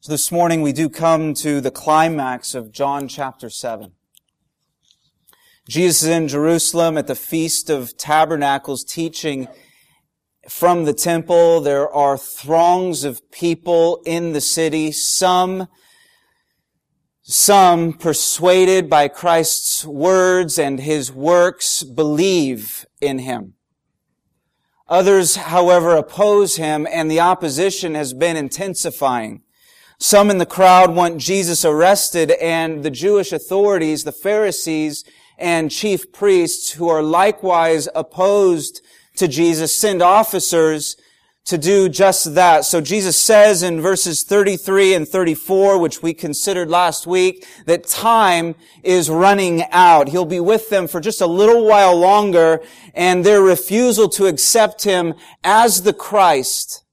So this morning we do come to the climax of John chapter 7. Jesus is in Jerusalem at the Feast of Tabernacles teaching from the temple. There are throngs of people in the city, some some persuaded by Christ's words and his works believe in him. Others, however, oppose him and the opposition has been intensifying. Some in the crowd want Jesus arrested and the Jewish authorities, the Pharisees and chief priests who are likewise opposed to Jesus send officers to do just that. So Jesus says in verses 33 and 34, which we considered last week, that time is running out. He'll be with them for just a little while longer and their refusal to accept him as the Christ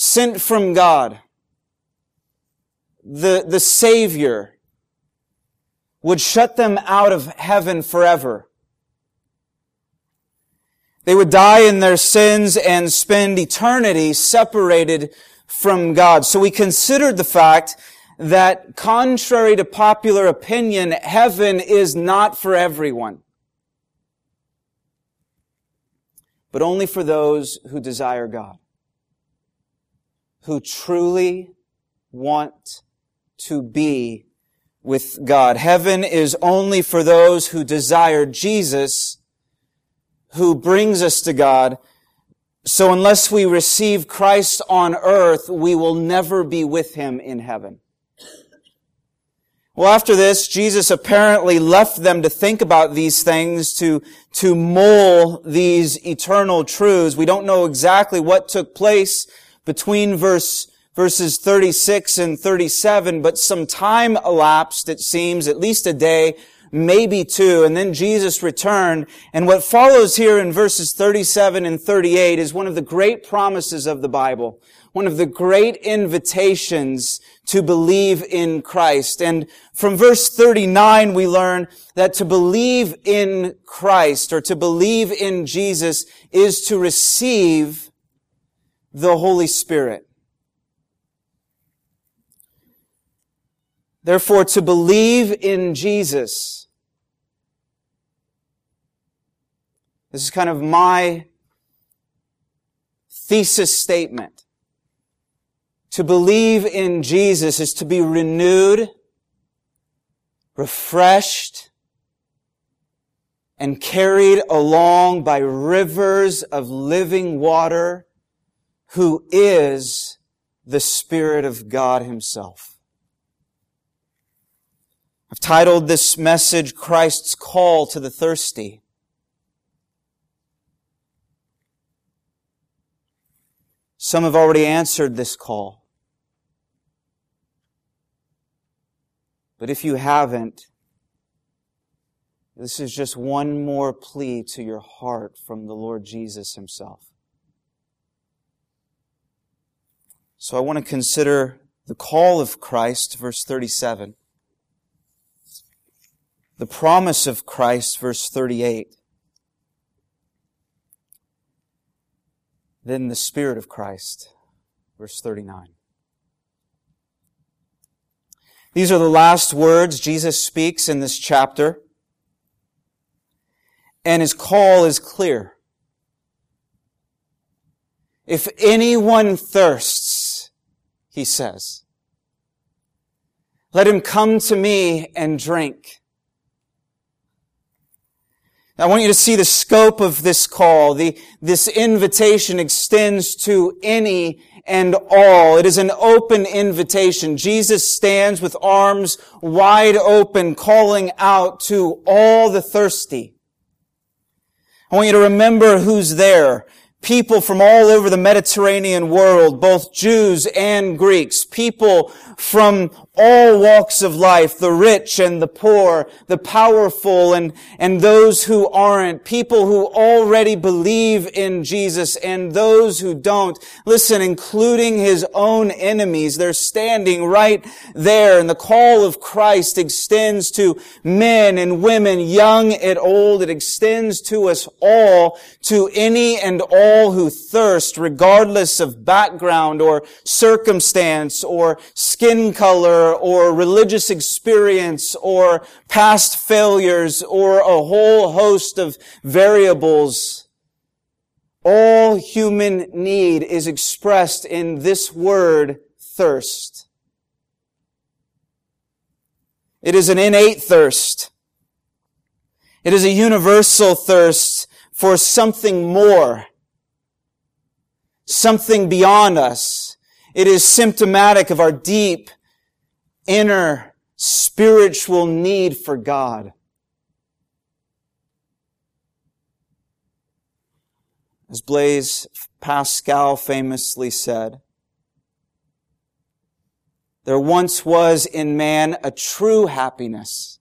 sent from God, the, the Savior, would shut them out of heaven forever. They would die in their sins and spend eternity separated from God. So we considered the fact that contrary to popular opinion, heaven is not for everyone, but only for those who desire God who truly want to be with God. Heaven is only for those who desire Jesus, who brings us to God. So unless we receive Christ on earth, we will never be with Him in heaven. Well, after this, Jesus apparently left them to think about these things, to, to mull these eternal truths. We don't know exactly what took place between verse, verses 36 and 37, but some time elapsed, it seems, at least a day, maybe two, and then Jesus returned. And what follows here in verses 37 and 38 is one of the great promises of the Bible, one of the great invitations to believe in Christ. And from verse 39, we learn that to believe in Christ or to believe in Jesus is to receive the Holy Spirit. Therefore, to believe in Jesus, this is kind of my thesis statement. To believe in Jesus is to be renewed, refreshed, and carried along by rivers of living water who is the Spirit of God Himself. I've titled this message, Christ's Call to the Thirsty. Some have already answered this call. But if you haven't, this is just one more plea to your heart from the Lord Jesus Himself. So I want to consider the call of Christ, verse 37. The promise of Christ, verse 38. Then the Spirit of Christ, verse 39. These are the last words Jesus speaks in this chapter. And his call is clear. If anyone thirsts, he says. Let him come to me and drink. I want you to see the scope of this call. The, this invitation extends to any and all. It is an open invitation. Jesus stands with arms wide open, calling out to all the thirsty. I want you to remember who's there people from all over the Mediterranean world, both Jews and Greeks, people from all walks of life, the rich and the poor, the powerful and, and those who aren't, people who already believe in Jesus and those who don't. Listen, including his own enemies, they're standing right there and the call of Christ extends to men and women, young and old. It extends to us all, to any and all who thirst, regardless of background or circumstance or skin color or religious experience or past failures or a whole host of variables. All human need is expressed in this word, thirst. It is an innate thirst. It is a universal thirst for something more. Something beyond us. It is symptomatic of our deep inner spiritual need for God. As Blaise Pascal famously said, there once was in man a true happiness,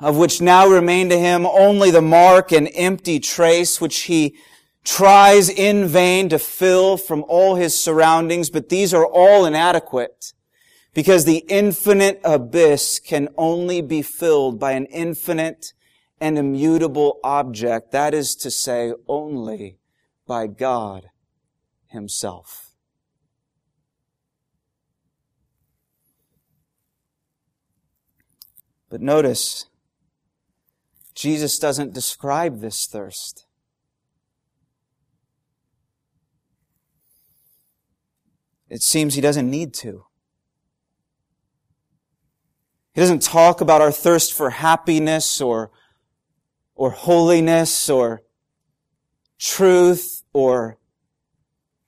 of which now remain to him only the mark and empty trace which he tries in vain to fill from all his surroundings, but these are all inadequate. Because the infinite abyss can only be filled by an infinite and immutable object. That is to say, only by God Himself. But notice, Jesus doesn't describe this thirst. It seems he doesn't need to. He doesn't talk about our thirst for happiness or, or holiness or truth or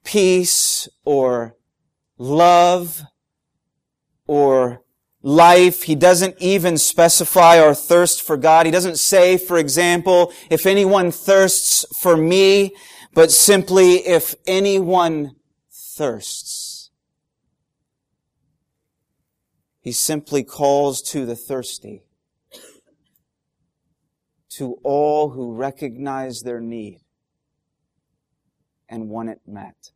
peace or love or life. He doesn't even specify our thirst for God. He doesn't say, for example, if anyone thirsts for me, but simply if anyone thirsts. He simply calls to the thirsty, to all who recognize their need and want it met.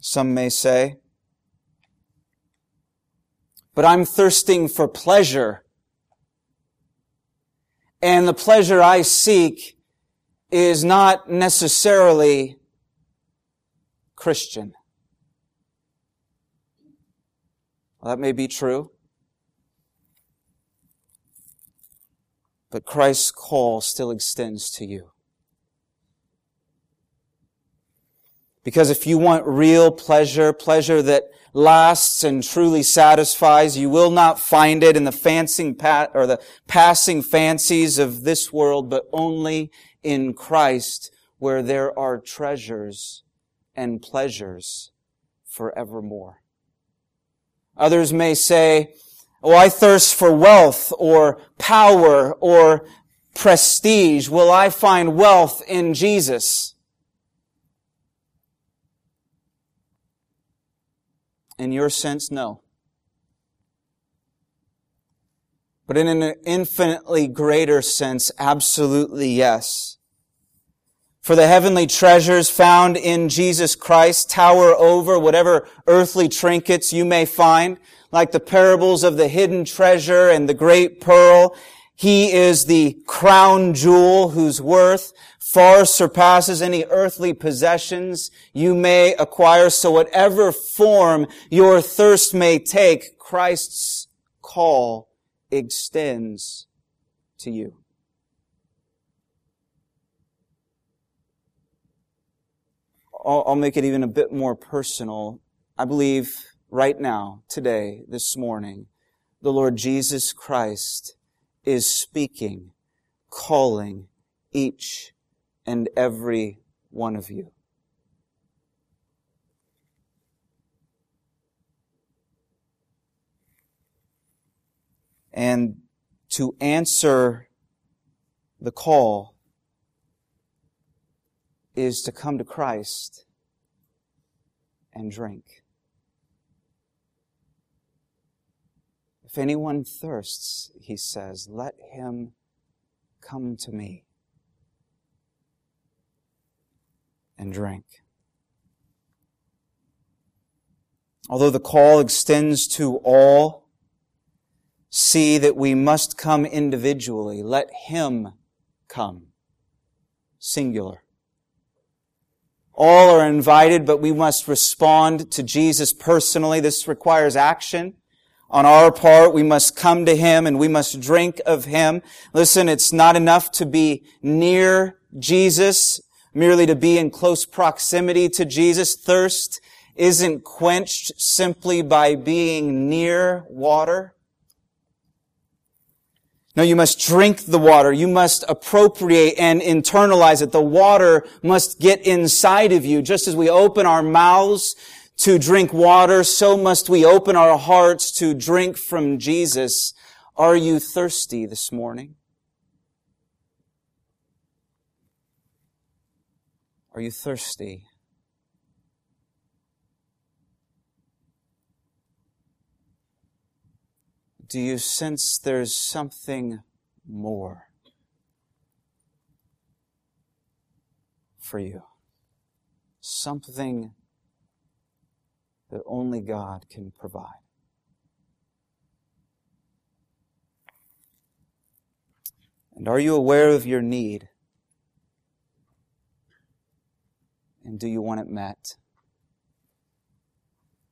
Some may say, but I'm thirsting for pleasure. And the pleasure I seek is not necessarily Christian. Well, that may be true. But Christ's call still extends to you. Because if you want real pleasure, pleasure that lasts and truly satisfies, you will not find it in the fancying pat or the passing fancies of this world, but only in Christ where there are treasures and pleasures forevermore. Others may say, Oh, I thirst for wealth or power or prestige. Will I find wealth in Jesus? In your sense, no. But in an infinitely greater sense, absolutely yes. For the heavenly treasures found in Jesus Christ tower over whatever earthly trinkets you may find, like the parables of the hidden treasure and the great pearl. He is the crown jewel whose worth far surpasses any earthly possessions you may acquire. So whatever form your thirst may take, Christ's call extends to you. I'll, I'll make it even a bit more personal. I believe right now, today, this morning, the Lord Jesus Christ is speaking, calling each and every one of you. And to answer the call is to come to Christ and drink. If anyone thirsts, he says, let him come to me and drink. Although the call extends to all, see that we must come individually. Let him come. Singular. All are invited, but we must respond to Jesus personally. This requires action. On our part, we must come to Him and we must drink of Him. Listen, it's not enough to be near Jesus, merely to be in close proximity to Jesus. Thirst isn't quenched simply by being near water. No, you must drink the water. You must appropriate and internalize it. The water must get inside of you. Just as we open our mouths to drink water, so must we open our hearts to drink from Jesus. Are you thirsty this morning? Are you thirsty? Do you sense there's something more for you? Something that only God can provide. And are you aware of your need? And do you want it met?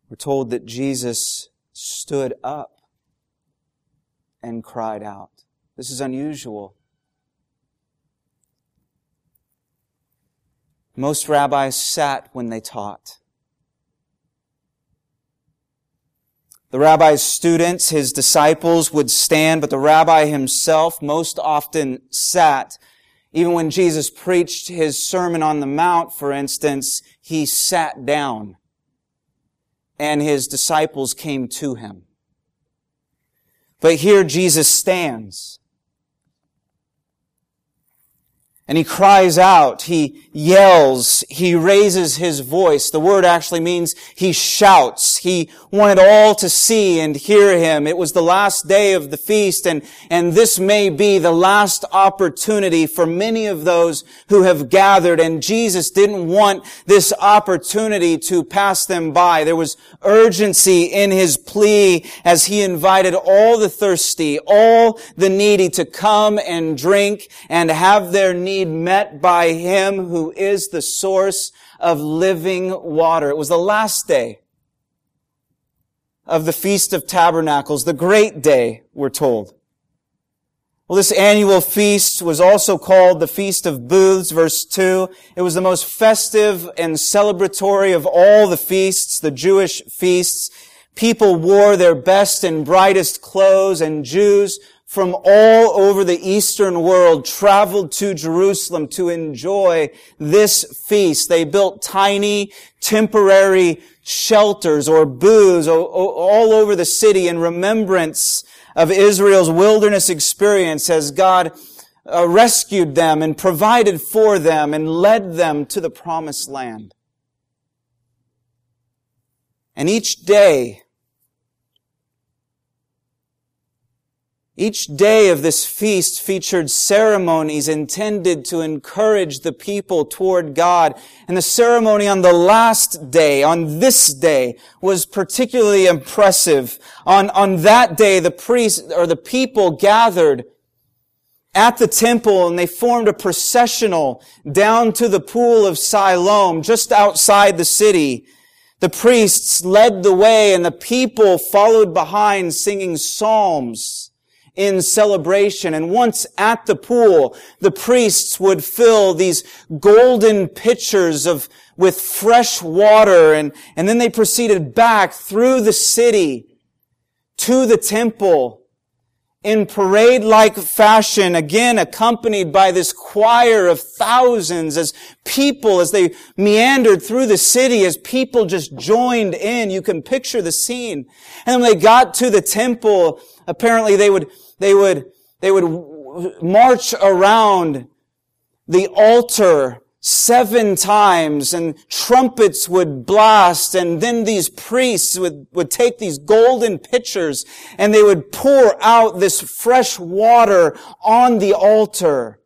We're told that Jesus stood up and cried out. This is unusual. Most rabbis sat when they taught. The rabbi's students, his disciples, would stand, but the rabbi himself most often sat. Even when Jesus preached his Sermon on the Mount, for instance, he sat down and his disciples came to him. But here Jesus stands. And he cries out, he yells, he raises his voice. The word actually means he shouts. He wanted all to see and hear him. It was the last day of the feast and, and this may be the last opportunity for many of those who have gathered and Jesus didn't want this opportunity to pass them by. There was urgency in his plea as he invited all the thirsty, all the needy to come and drink and have their need need met by Him who is the source of living water. It was the last day of the Feast of Tabernacles, the great day, we're told. Well, this annual feast was also called the Feast of Booths, verse 2. It was the most festive and celebratory of all the feasts, the Jewish feasts. People wore their best and brightest clothes, and Jews from all over the Eastern world traveled to Jerusalem to enjoy this feast. They built tiny, temporary shelters or booths all over the city in remembrance of Israel's wilderness experience as God uh, rescued them and provided for them and led them to the promised land. And each day Each day of this feast featured ceremonies intended to encourage the people toward God. And the ceremony on the last day, on this day, was particularly impressive. On, on that day, the priests or the people gathered at the temple and they formed a processional down to the pool of Siloam, just outside the city. The priests led the way and the people followed behind singing psalms in celebration. And once at the pool, the priests would fill these golden pitchers of, with fresh water. And, and then they proceeded back through the city to the temple in parade-like fashion, again accompanied by this choir of thousands as people, as they meandered through the city, as people just joined in. You can picture the scene. And when they got to the temple, apparently they would, they would, they would march around the altar seven times and trumpets would blast and then these priests would, would take these golden pitchers and they would pour out this fresh water on the altar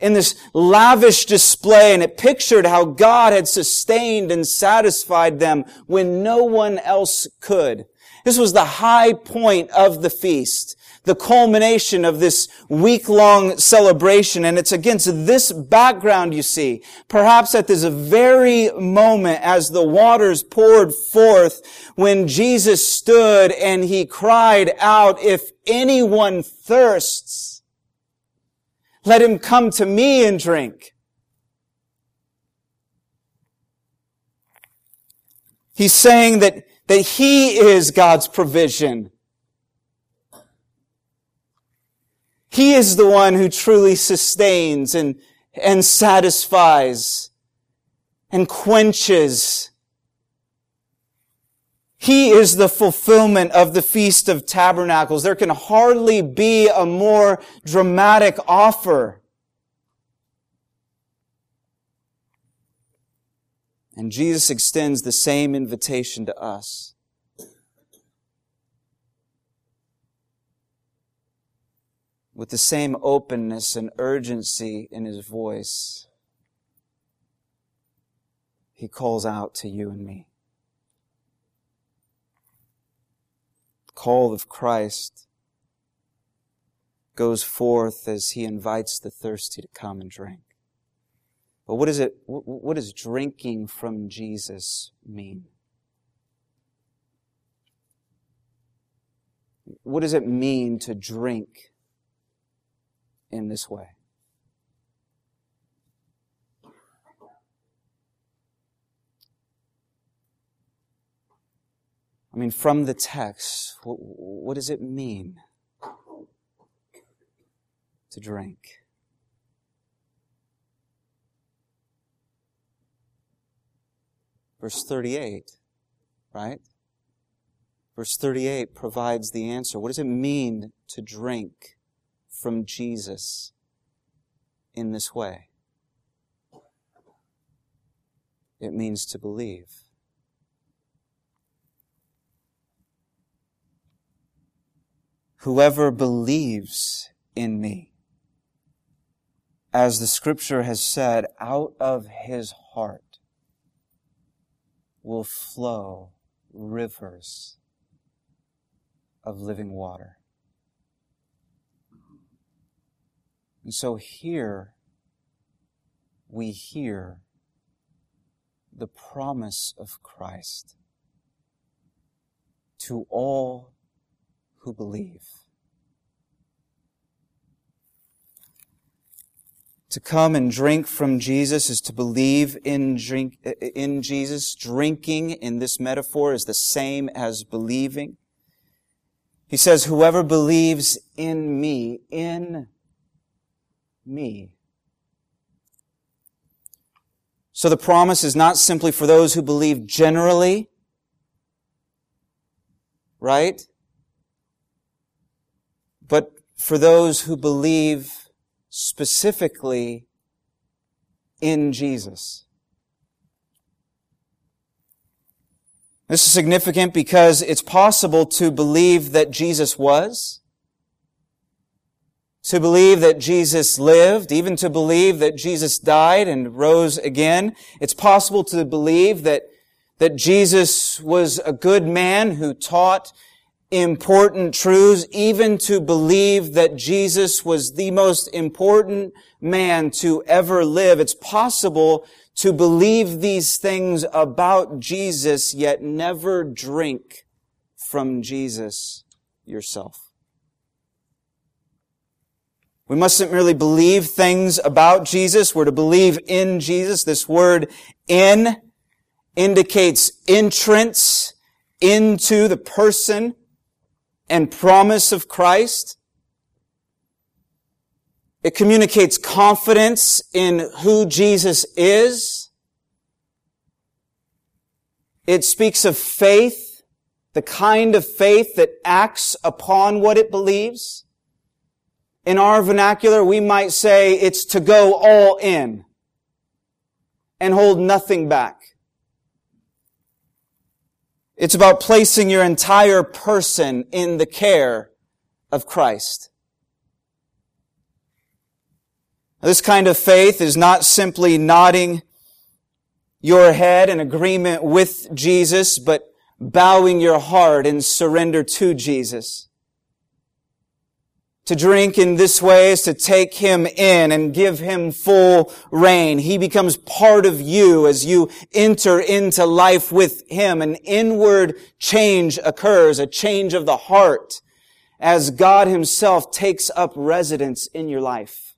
in this lavish display and it pictured how God had sustained and satisfied them when no one else could. This was the high point of the feast the culmination of this week-long celebration. And it's against this background, you see, perhaps at this very moment as the waters poured forth, when Jesus stood and he cried out, if anyone thirsts, let him come to me and drink. He's saying that, that he is God's provision He is the one who truly sustains and, and satisfies and quenches. He is the fulfillment of the Feast of Tabernacles. There can hardly be a more dramatic offer. And Jesus extends the same invitation to us. With the same openness and urgency in his voice, he calls out to you and me. The call of Christ goes forth as he invites the thirsty to come and drink. But what is it, what does drinking from Jesus mean? What does it mean to drink in this way. I mean, from the text, what, what does it mean to drink? Verse 38, right? Verse 38 provides the answer. What does it mean to drink? From Jesus in this way? It means to believe. Whoever believes in me, as the scripture has said, out of his heart will flow rivers of living water. And so here we hear the promise of Christ to all who believe. To come and drink from Jesus is to believe in drink, in Jesus. Drinking in this metaphor is the same as believing. He says, whoever believes in me, in me. So the promise is not simply for those who believe generally, right? But for those who believe specifically in Jesus. This is significant because it's possible to believe that Jesus was, to believe that Jesus lived, even to believe that Jesus died and rose again. It's possible to believe that, that Jesus was a good man who taught important truths, even to believe that Jesus was the most important man to ever live. It's possible to believe these things about Jesus, yet never drink from Jesus yourself. We mustn't merely believe things about Jesus. We're to believe in Jesus. This word in indicates entrance into the person and promise of Christ. It communicates confidence in who Jesus is. It speaks of faith, the kind of faith that acts upon what it believes. In our vernacular, we might say it's to go all in. and hold nothing back. It's about placing your entire person in the care of Christ. This kind of faith is not simply nodding your head in agreement with Jesus, but bowing your heart in surrender to Jesus. To drink in this way is to take him in and give him full reign. He becomes part of you as you enter into life with him. An inward change occurs, a change of the heart as God himself takes up residence in your life.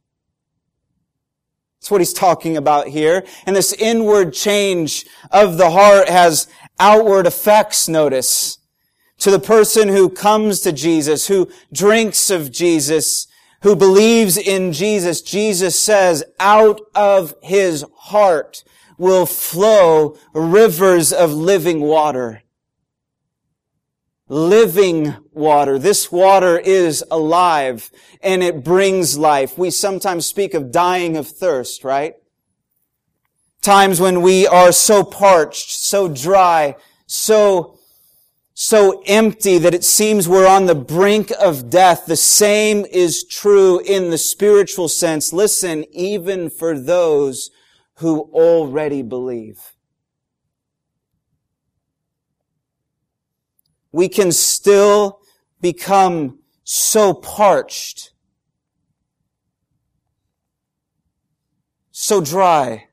That's what he's talking about here. And this inward change of the heart has outward effects, notice. To the person who comes to Jesus, who drinks of Jesus, who believes in Jesus, Jesus says, out of his heart will flow rivers of living water. Living water. This water is alive and it brings life. We sometimes speak of dying of thirst, right? Times when we are so parched, so dry, so so empty that it seems we're on the brink of death. The same is true in the spiritual sense. Listen, even for those who already believe. We can still become so parched, so dry,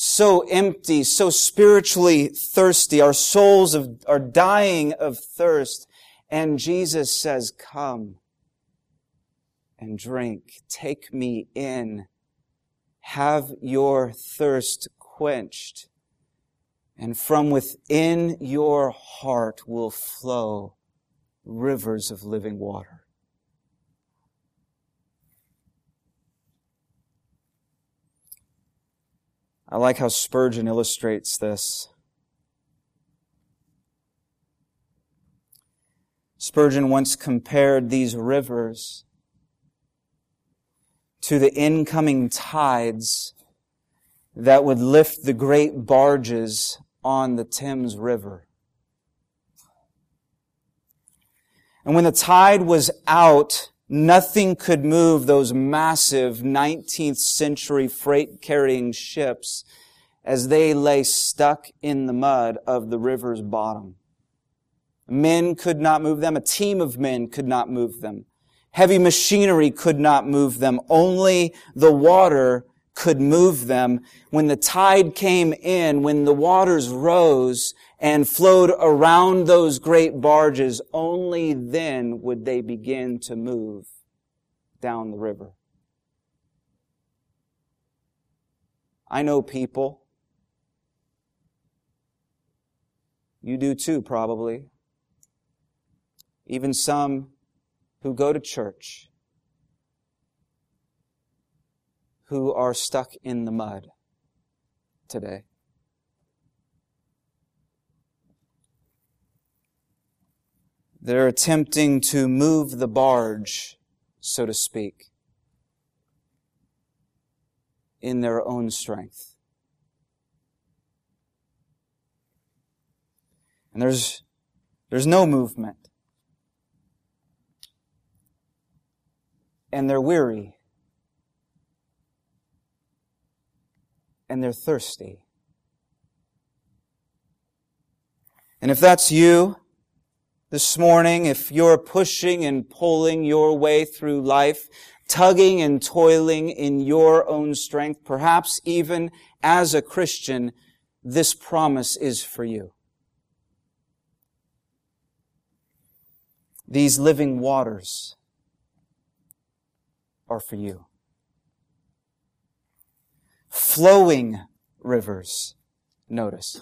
so empty, so spiritually thirsty. Our souls are dying of thirst. And Jesus says, come and drink. Take me in. Have your thirst quenched. And from within your heart will flow rivers of living water. I like how Spurgeon illustrates this. Spurgeon once compared these rivers to the incoming tides that would lift the great barges on the Thames River. And when the tide was out, Nothing could move those massive 19th century freight carrying ships as they lay stuck in the mud of the river's bottom. Men could not move them. A team of men could not move them. Heavy machinery could not move them. Only the water could move them. When the tide came in, when the waters rose, and flowed around those great barges, only then would they begin to move down the river. I know people. You do too, probably. Even some who go to church who are stuck in the mud today. They're attempting to move the barge, so to speak, in their own strength. And there's, there's no movement. And they're weary. And they're thirsty. And if that's you, this morning, if you're pushing and pulling your way through life, tugging and toiling in your own strength, perhaps even as a Christian, this promise is for you. These living waters are for you. Flowing rivers, notice.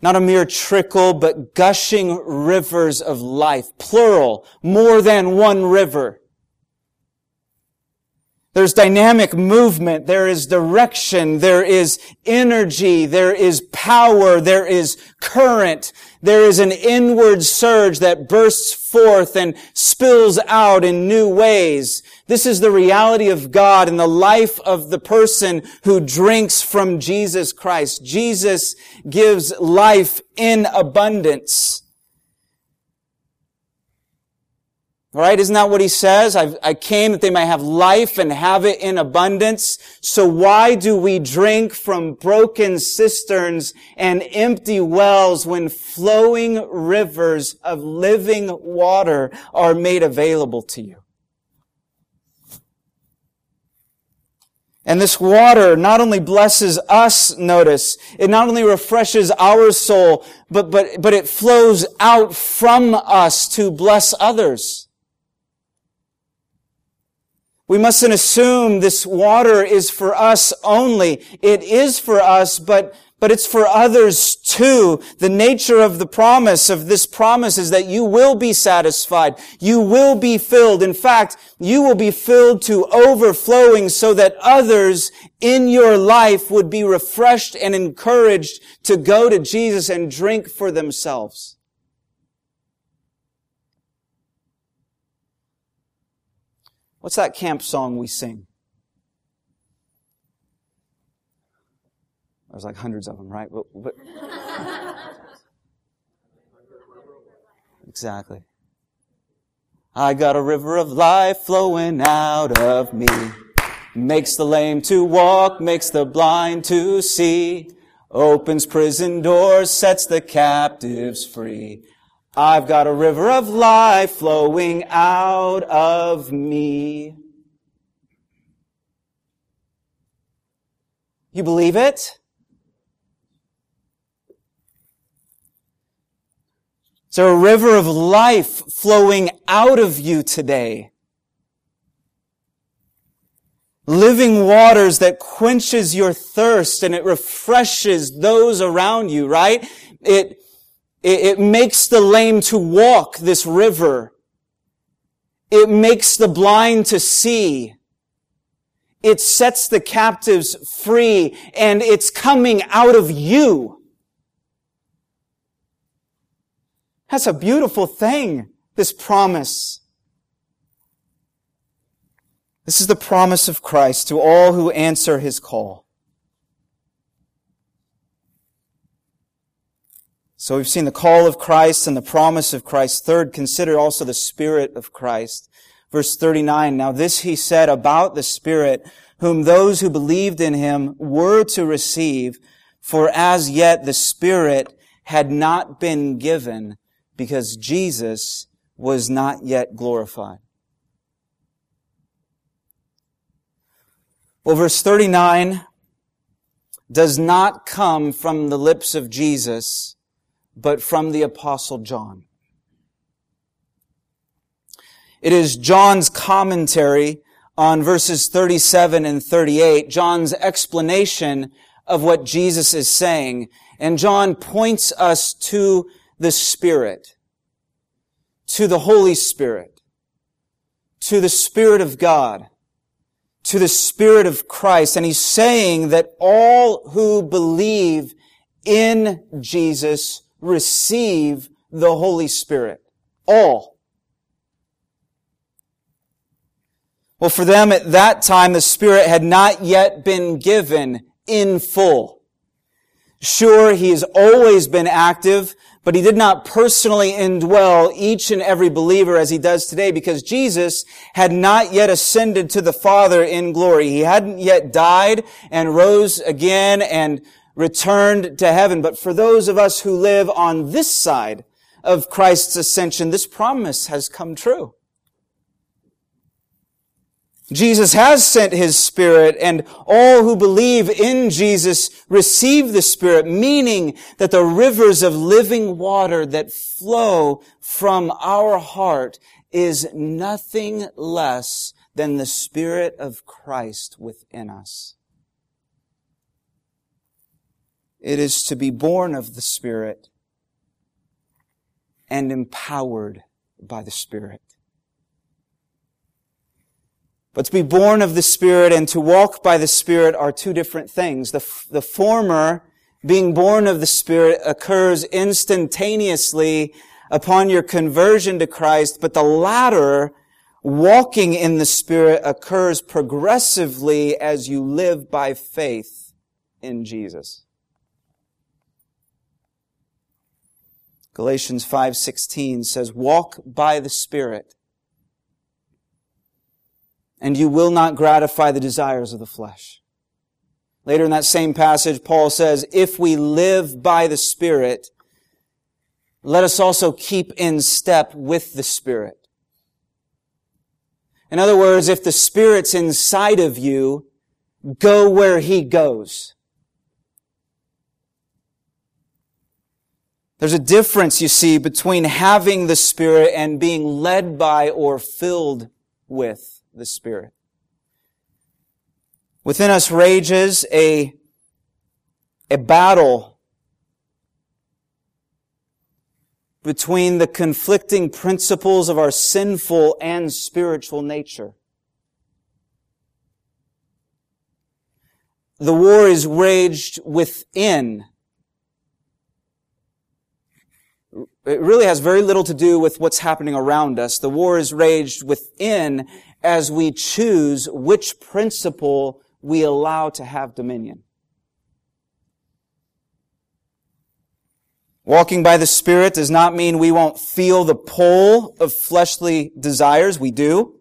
Not a mere trickle, but gushing rivers of life, plural, more than one river. There's dynamic movement, there is direction, there is energy, there is power, there is current, there is an inward surge that bursts forth and spills out in new ways. This is the reality of God and the life of the person who drinks from Jesus Christ. Jesus gives life in abundance. Right? Isn't that what he says? I've, i came that they might have life and have it in abundance. So why do we drink from broken cisterns and empty wells when flowing rivers of living water are made available to you? And this water not only blesses us, notice, it not only refreshes our soul, but, but, but it flows out from us to bless others. We mustn't assume this water is for us only. It is for us, but, but it's for others too. The nature of the promise of this promise is that you will be satisfied. You will be filled. In fact, you will be filled to overflowing so that others in your life would be refreshed and encouraged to go to Jesus and drink for themselves. What's that camp song we sing? There's like hundreds of them, right? But, but exactly. I got a river of life flowing out of me. Makes the lame to walk, makes the blind to see. Opens prison doors, sets the captives free. I've got a river of life flowing out of me. You believe it? Is there a river of life flowing out of you today? Living waters that quenches your thirst and it refreshes those around you, right? It, it, it makes the lame to walk this river. It makes the blind to see. It sets the captives free and it's coming out of you. That's a beautiful thing, this promise. This is the promise of Christ to all who answer his call. So we've seen the call of Christ and the promise of Christ. Third, consider also the Spirit of Christ. Verse 39, now this he said about the Spirit, whom those who believed in him were to receive, for as yet the Spirit had not been given, because Jesus was not yet glorified. Well, verse 39 does not come from the lips of Jesus, but from the apostle John. It is John's commentary on verses 37 and 38, John's explanation of what Jesus is saying. And John points us to the Spirit, to the Holy Spirit, to the Spirit of God, to the Spirit of Christ. And he's saying that all who believe in Jesus receive the Holy Spirit. All. Well, for them at that time, the Spirit had not yet been given in full. Sure, He has always been active, but He did not personally indwell each and every believer as He does today because Jesus had not yet ascended to the Father in glory. He hadn't yet died and rose again and returned to heaven. But for those of us who live on this side of Christ's ascension, this promise has come true. Jesus has sent His Spirit and all who believe in Jesus receive the Spirit, meaning that the rivers of living water that flow from our heart is nothing less than the Spirit of Christ within us. It is to be born of the Spirit and empowered by the Spirit. But to be born of the Spirit and to walk by the Spirit are two different things. The, the former, being born of the Spirit, occurs instantaneously upon your conversion to Christ, but the latter Walking in the Spirit occurs progressively as you live by faith in Jesus. Galatians 5:16 says, "Walk by the Spirit, and you will not gratify the desires of the flesh." Later in that same passage, Paul says, "If we live by the Spirit, let us also keep in step with the Spirit." In other words, if the Spirit's inside of you, go where He goes. There's a difference, you see, between having the Spirit and being led by or filled with the Spirit. Within us rages a, a battle between the conflicting principles of our sinful and spiritual nature. The war is waged within It really has very little to do with what's happening around us. The war is raged within as we choose which principle we allow to have dominion. Walking by the Spirit does not mean we won't feel the pull of fleshly desires. We do.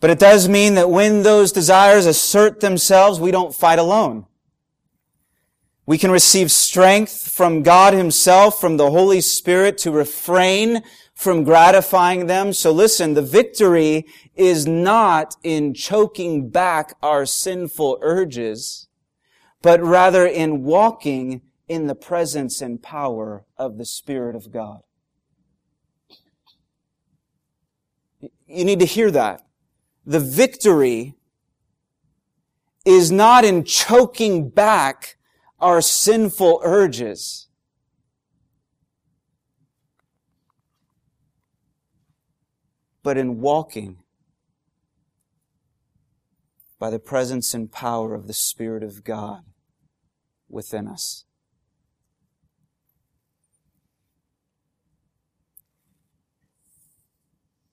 But it does mean that when those desires assert themselves, we don't fight alone. We can receive strength from God Himself, from the Holy Spirit to refrain from gratifying them. So listen, the victory is not in choking back our sinful urges, but rather in walking in the presence and power of the Spirit of God. You need to hear that. The victory is not in choking back our sinful urges. But in walking by the presence and power of the Spirit of God within us.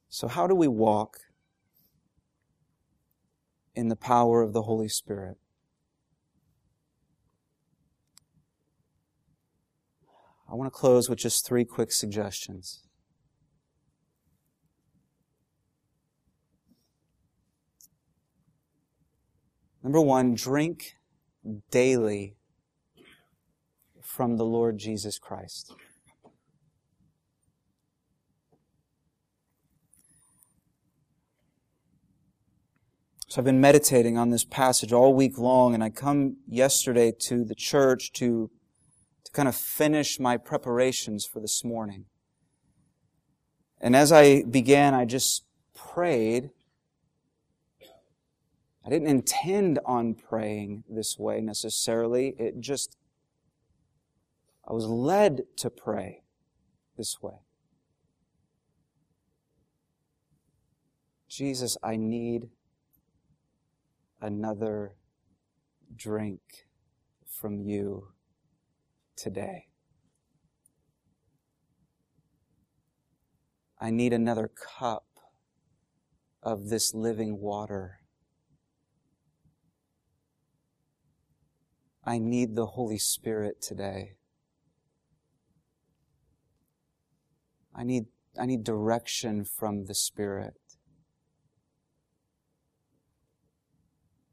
So, how do we walk in the power of the Holy Spirit? I want to close with just three quick suggestions. Number one, drink daily from the Lord Jesus Christ. So I've been meditating on this passage all week long, and I come yesterday to the church to to kind of finish my preparations for this morning. And as I began, I just prayed. I didn't intend on praying this way necessarily. It just, I was led to pray this way. Jesus, I need another drink from you today. I need another cup of this living water. I need the Holy Spirit today. I need, I need direction from the Spirit.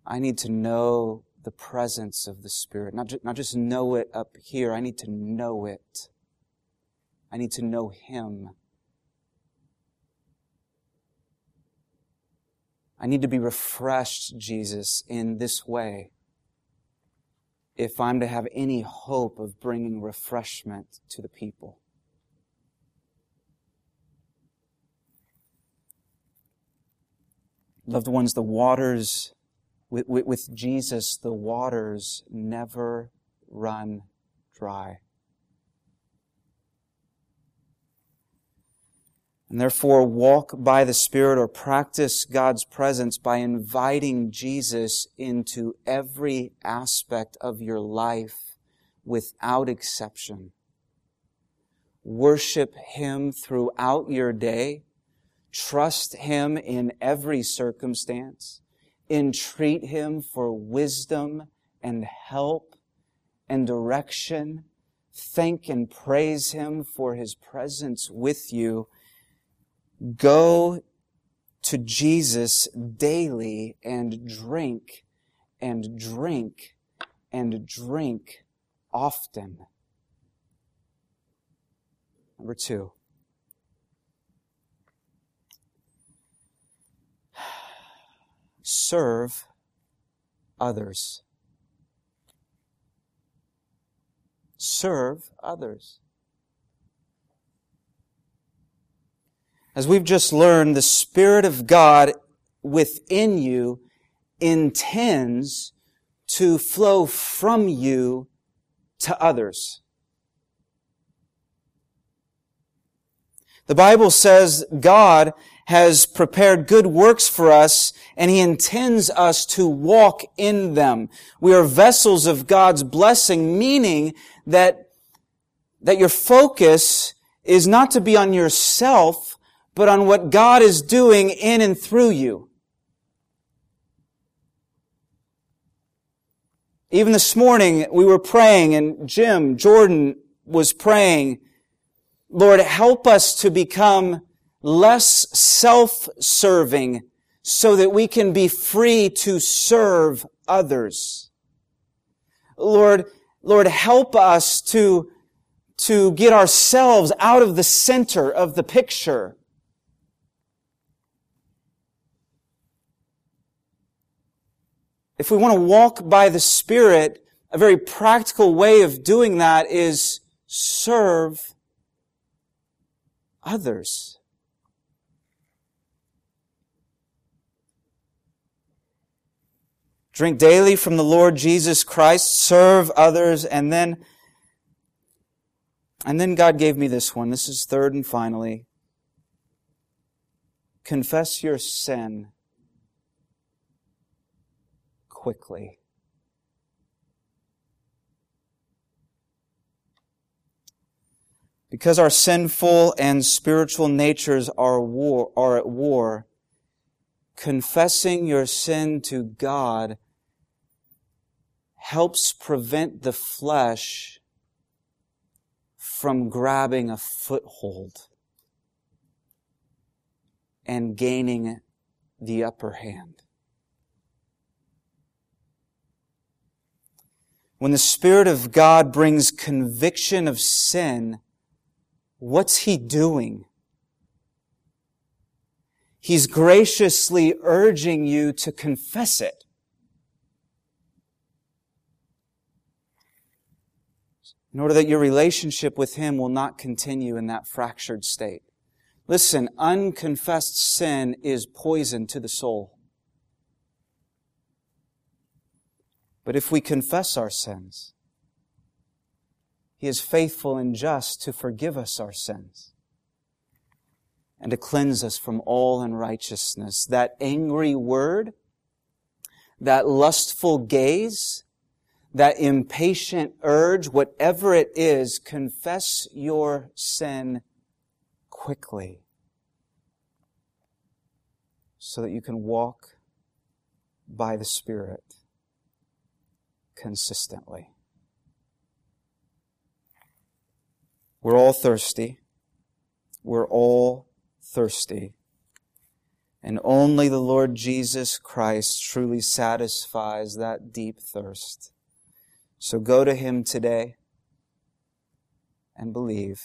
I need to know the presence of the Spirit. Not, ju- not just know it up here, I need to know it. I need to know Him. I need to be refreshed, Jesus, in this way if I'm to have any hope of bringing refreshment to the people. Loved ones, the waters with, with, Jesus, the waters never run dry. And therefore, walk by the Spirit or practice God's presence by inviting Jesus into every aspect of your life without exception. Worship Him throughout your day. Trust Him in every circumstance, entreat Him for wisdom and help and direction, thank and praise Him for His presence with you, go to Jesus daily and drink and drink and drink often. Number two. Serve others. Serve others. As we've just learned, the Spirit of God within you intends to flow from you to others. The Bible says God has prepared good works for us and He intends us to walk in them. We are vessels of God's blessing, meaning that, that your focus is not to be on yourself, but on what God is doing in and through you. Even this morning, we were praying and Jim, Jordan was praying, Lord, help us to become less self-serving so that we can be free to serve others. Lord, Lord, help us to, to get ourselves out of the center of the picture if we want to walk by the Spirit, a very practical way of doing that is serve others. Drink daily from the Lord Jesus Christ, serve others, and then, and then God gave me this one. This is third and finally. Confess your sin quickly. Because our sinful and spiritual natures are, war, are at war, confessing your sin to God helps prevent the flesh from grabbing a foothold and gaining the upper hand. When the Spirit of God brings conviction of sin, what's He doing? He's graciously urging you to confess it. In order that your relationship with Him will not continue in that fractured state. Listen, unconfessed sin is poison to the soul. But if we confess our sins, He is faithful and just to forgive us our sins and to cleanse us from all unrighteousness. That angry word, that lustful gaze, that impatient urge, whatever it is, confess your sin quickly so that you can walk by the Spirit consistently. We're all thirsty. We're all thirsty. And only the Lord Jesus Christ truly satisfies that deep thirst. So go to Him today and believe.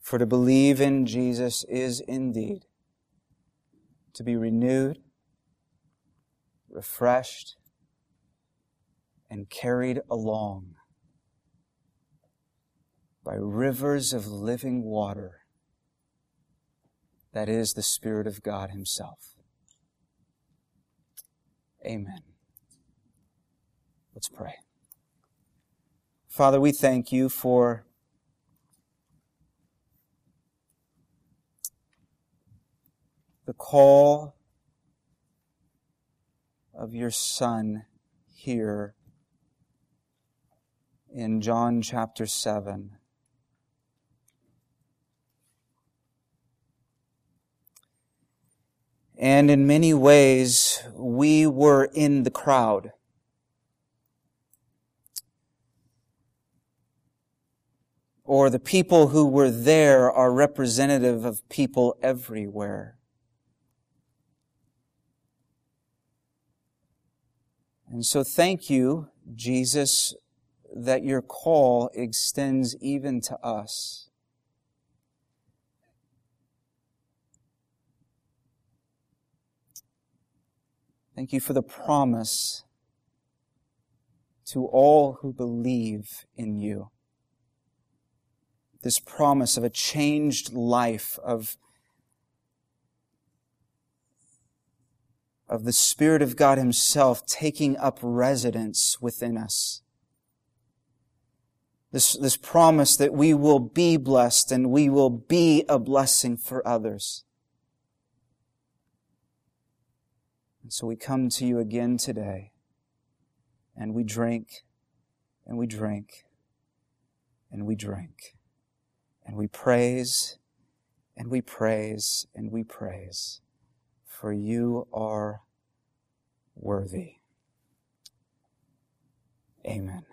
For to believe in Jesus is indeed to be renewed, refreshed, and carried along by rivers of living water. That is the Spirit of God Himself. Amen. Let's pray. Father, we thank you for the call of your Son here in John chapter 7. And in many ways, we were in the crowd. Or the people who were there are representative of people everywhere. And so thank you, Jesus, that your call extends even to us. Thank you for the promise to all who believe in you. This promise of a changed life, of, of the Spirit of God Himself taking up residence within us. This, this promise that we will be blessed and we will be a blessing for others. And so we come to you again today and we drink and we drink and we drink and we praise and we praise and we praise for you are worthy. Amen.